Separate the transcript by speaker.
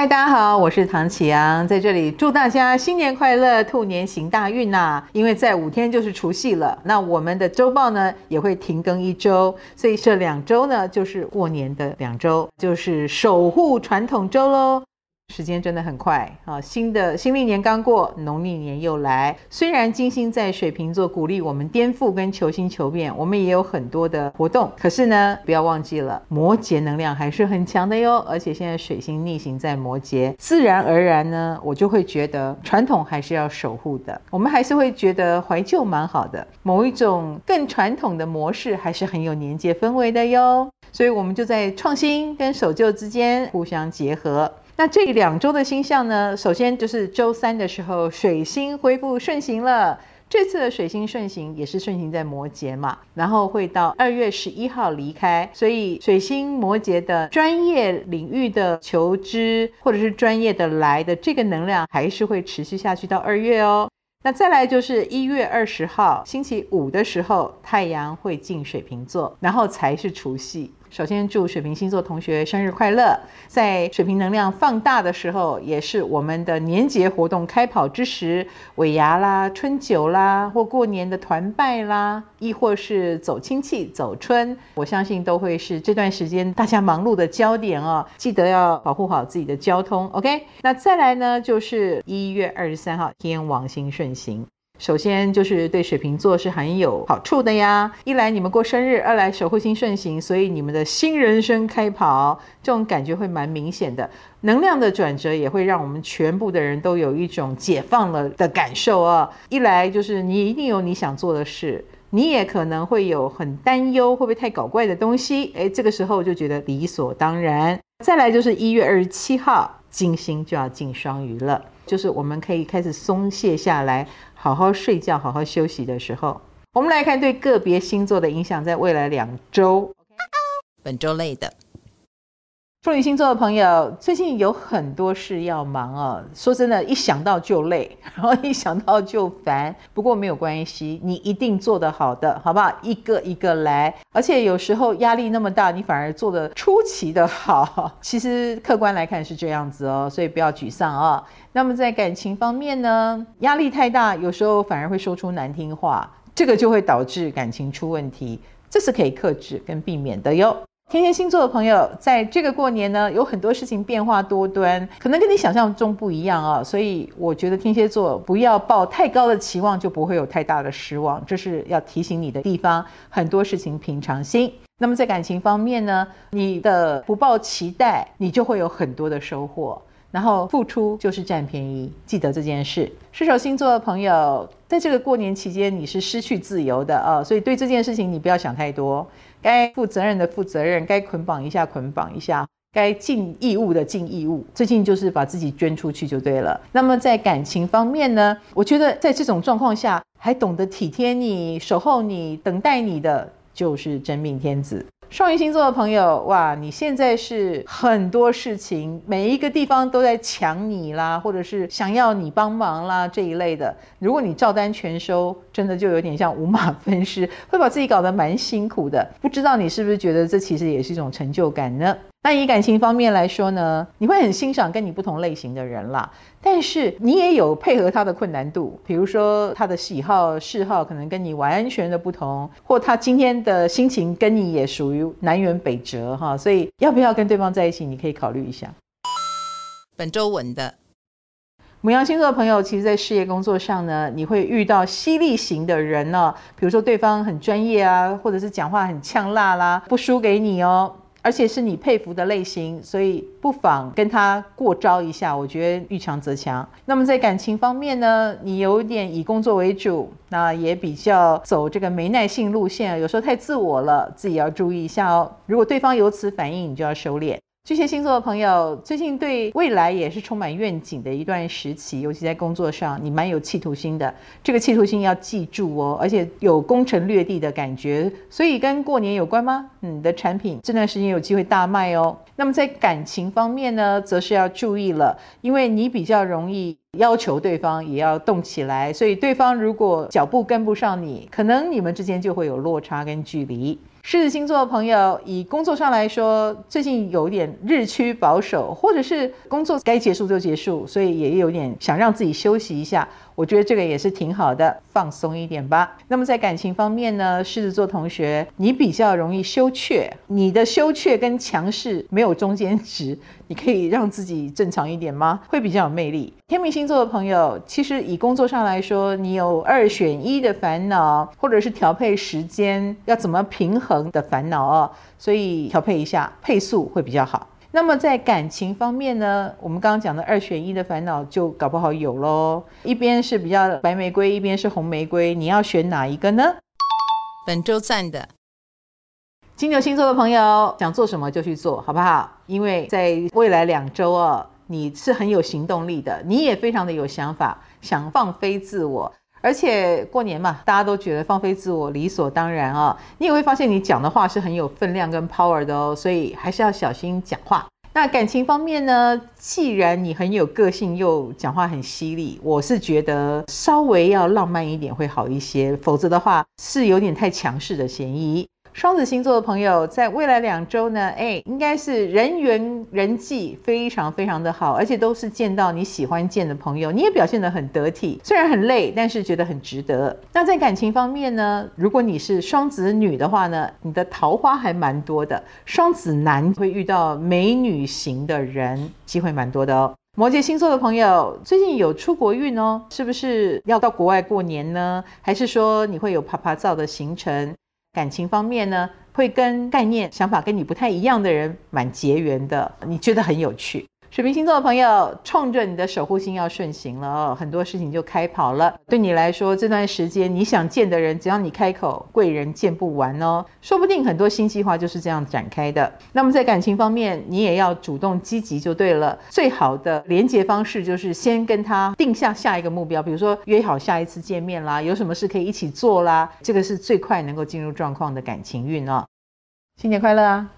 Speaker 1: 嗨，大家好，我是唐启阳，在这里祝大家新年快乐，兔年行大运呐、因为在五天就是除夕了，那我们的周报呢也会停更一周，所以这两周呢就是过年的两周，就是守护传统周喽。时间真的很快啊！新的新历年刚过，农历年又来。虽然金星在水瓶座鼓励我们颠覆跟求新求变，我们也有很多的活动。可是呢，不要忘记了，摩羯能量还是很强的哟。而且现在水星逆行在摩羯，自然而然呢，我就会觉得传统还是要守护的。我们还是会觉得怀旧蛮好的，某一种更传统的模式还是很有年节氛围的哟。所以我们就在创新跟守旧之间互相结合。那这两周的星象呢，首先就是周三的时候，水星恢复顺行了。这次的水星顺行也是顺行在摩羯嘛，然后会到二月十一号离开。所以水星摩羯的专业领域的求知，或者是专业的来的这个能量，还是会持续下去到二月哦。那再来就是一月二十号星期五的时候，太阳会进水瓶座，然后才是除夕。首先祝水瓶星座同学生日快乐！在水瓶能量放大的时候，也是我们的年节活动开跑之时，尾牙啦、春酒啦，或过年的团拜啦，亦或是走亲戚、走春，我相信都会是这段时间大家忙碌的焦点哦。记得要保护好自己的交通，OK？那再来呢，就是一月二十三号天王星顺行。首先就是对水瓶座是很有好处的呀，一来你们过生日，二来守护星顺行，所以你们的新人生开跑，这种感觉会蛮明显的。能量的转折也会让我们全部的人都有一种解放了的感受啊。一来就是你一定有你想做的事，你也可能会有很担忧会不会太搞怪的东西，诶，这个时候就觉得理所当然。再来就是一月二十七号，金星就要进双鱼了，就是我们可以开始松懈下来。好好睡觉，好好休息的时候，我们来看对个别星座的影响，在未来两周。
Speaker 2: 本周类的
Speaker 1: 处女星座的朋友，最近有很多事要忙哦。说真的，一想到就累，然后一想到就烦。不过没有关系，你一定做得好的，好不好？一个一个来。而且有时候压力那么大，你反而做得出奇的好。其实客观来看是这样子哦，所以不要沮丧哦。那么在感情方面呢，压力太大，有时候反而会说出难听话，这个就会导致感情出问题，这是可以克制跟避免的哟。天蝎星座的朋友，在这个过年呢，有很多事情变化多端，可能跟你想象中不一样啊，所以我觉得天蝎座不要抱太高的期望，就不会有太大的失望，这是要提醒你的地方。很多事情平常心。那么在感情方面呢，你的不抱期待，你就会有很多的收获。然后付出就是占便宜，记得这件事。射手星座的朋友，在这个过年期间，你是失去自由的啊，所以对这件事情你不要想太多，该负责任的负责任，该捆绑一下捆绑一下，该尽义务的尽义务。最近就是把自己捐出去就对了。那么在感情方面呢，我觉得在这种状况下，还懂得体贴你、守候你、等待你的，就是真命天子。双鱼星座的朋友，哇，你现在是很多事情，每一个地方都在抢你啦，或者是想要你帮忙啦这一类的。如果你照单全收，真的就有点像五马分尸，会把自己搞得蛮辛苦的。不知道你是不是觉得这其实也是一种成就感呢？那以感情方面来说呢，你会很欣赏跟你不同类型的人啦，但是你也有配合他的困难度，比如说他的喜好嗜好可能跟你完全的不同，或他今天的心情跟你也属于南辕北辙哈，所以要不要跟对方在一起，你可以考虑一下。
Speaker 2: 本周稳的
Speaker 1: 母羊星座的朋友，其实在事业工作上呢，你会遇到犀利型的人呢，比如说对方很专业啊，或者是讲话很呛辣啦，不输给你哦。而且是你佩服的类型，所以不妨跟他过招一下。我觉得遇强则强。那么在感情方面呢，你有点以工作为主，那也比较走这个没耐性路线，有时候太自我了，自己要注意一下哦。如果对方有此反应，你就要收敛。巨蟹星座的朋友，最近对未来也是充满愿景的一段时期，尤其在工作上，你蛮有企图心的。这个企图心要记住哦，而且有攻城略地的感觉。所以跟过年有关吗？你的产品这段时间有机会大卖哦。那么在感情方面呢，则是要注意了，因为你比较容易要求对方也要动起来，所以对方如果脚步跟不上你，可能你们之间就会有落差跟距离。狮子星座的朋友，以工作上来说，最近有点日趋保守，或者是工作该结束就结束，所以也有点想让自己休息一下。我觉得这个也是挺好的，放松一点吧。那么在感情方面呢，狮子座同学，你比较容易羞怯，你的羞怯跟强势没有中间值，你可以让自己正常一点吗？会比较有魅力。天秤星座的朋友，其实以工作上来说，你有二选一的烦恼，或者是调配时间要怎么平衡的烦恼哦，所以调配一下配速会比较好。那么在感情方面呢，我们刚刚讲的二选一的烦恼就搞不好有喽。一边是比较白玫瑰，一边是红玫瑰，你要选哪一个呢？
Speaker 2: 本周赞的
Speaker 1: 金牛星座的朋友，想做什么就去做好不好？因为在未来两周哦，你是很有行动力的，你也非常的有想法，想放飞自我。而且过年嘛，大家都觉得放飞自我理所当然啊、你也会发现你讲的话是很有分量跟 power 的哦，所以还是要小心讲话。那感情方面呢，既然你很有个性又讲话很犀利，我是觉得稍微要浪漫一点会好一些，否则的话是有点太强势的嫌疑。双子星座的朋友，在未来两周呢，哎，应该是人缘人际非常非常的好，而且都是见到你喜欢见的朋友，你也表现得很得体，虽然很累，但是觉得很值得。那在感情方面呢，如果你是双子女的话呢，你的桃花还蛮多的，双子男会遇到美女型的人，机会蛮多的哦。摩羯星座的朋友，最近有出国运哦，是不是要到国外过年呢？还是说你会有趴趴造的行程？感情方面呢，会跟概念、想法跟你不太一样的人蛮结缘的，你觉得很有趣。水瓶星座的朋友，冲着你的守护星要顺行了哦，很多事情就开跑了。对你来说，这段时间你想见的人，只要你开口，贵人见不完哦。说不定很多新计划就是这样展开的。那么在感情方面，你也要主动积极就对了。最好的连接方式就是先跟他定下下一个目标，比如说约好下一次见面啦，有什么事可以一起做啦，这个是最快能够进入状况的感情运哦。新年快乐啊！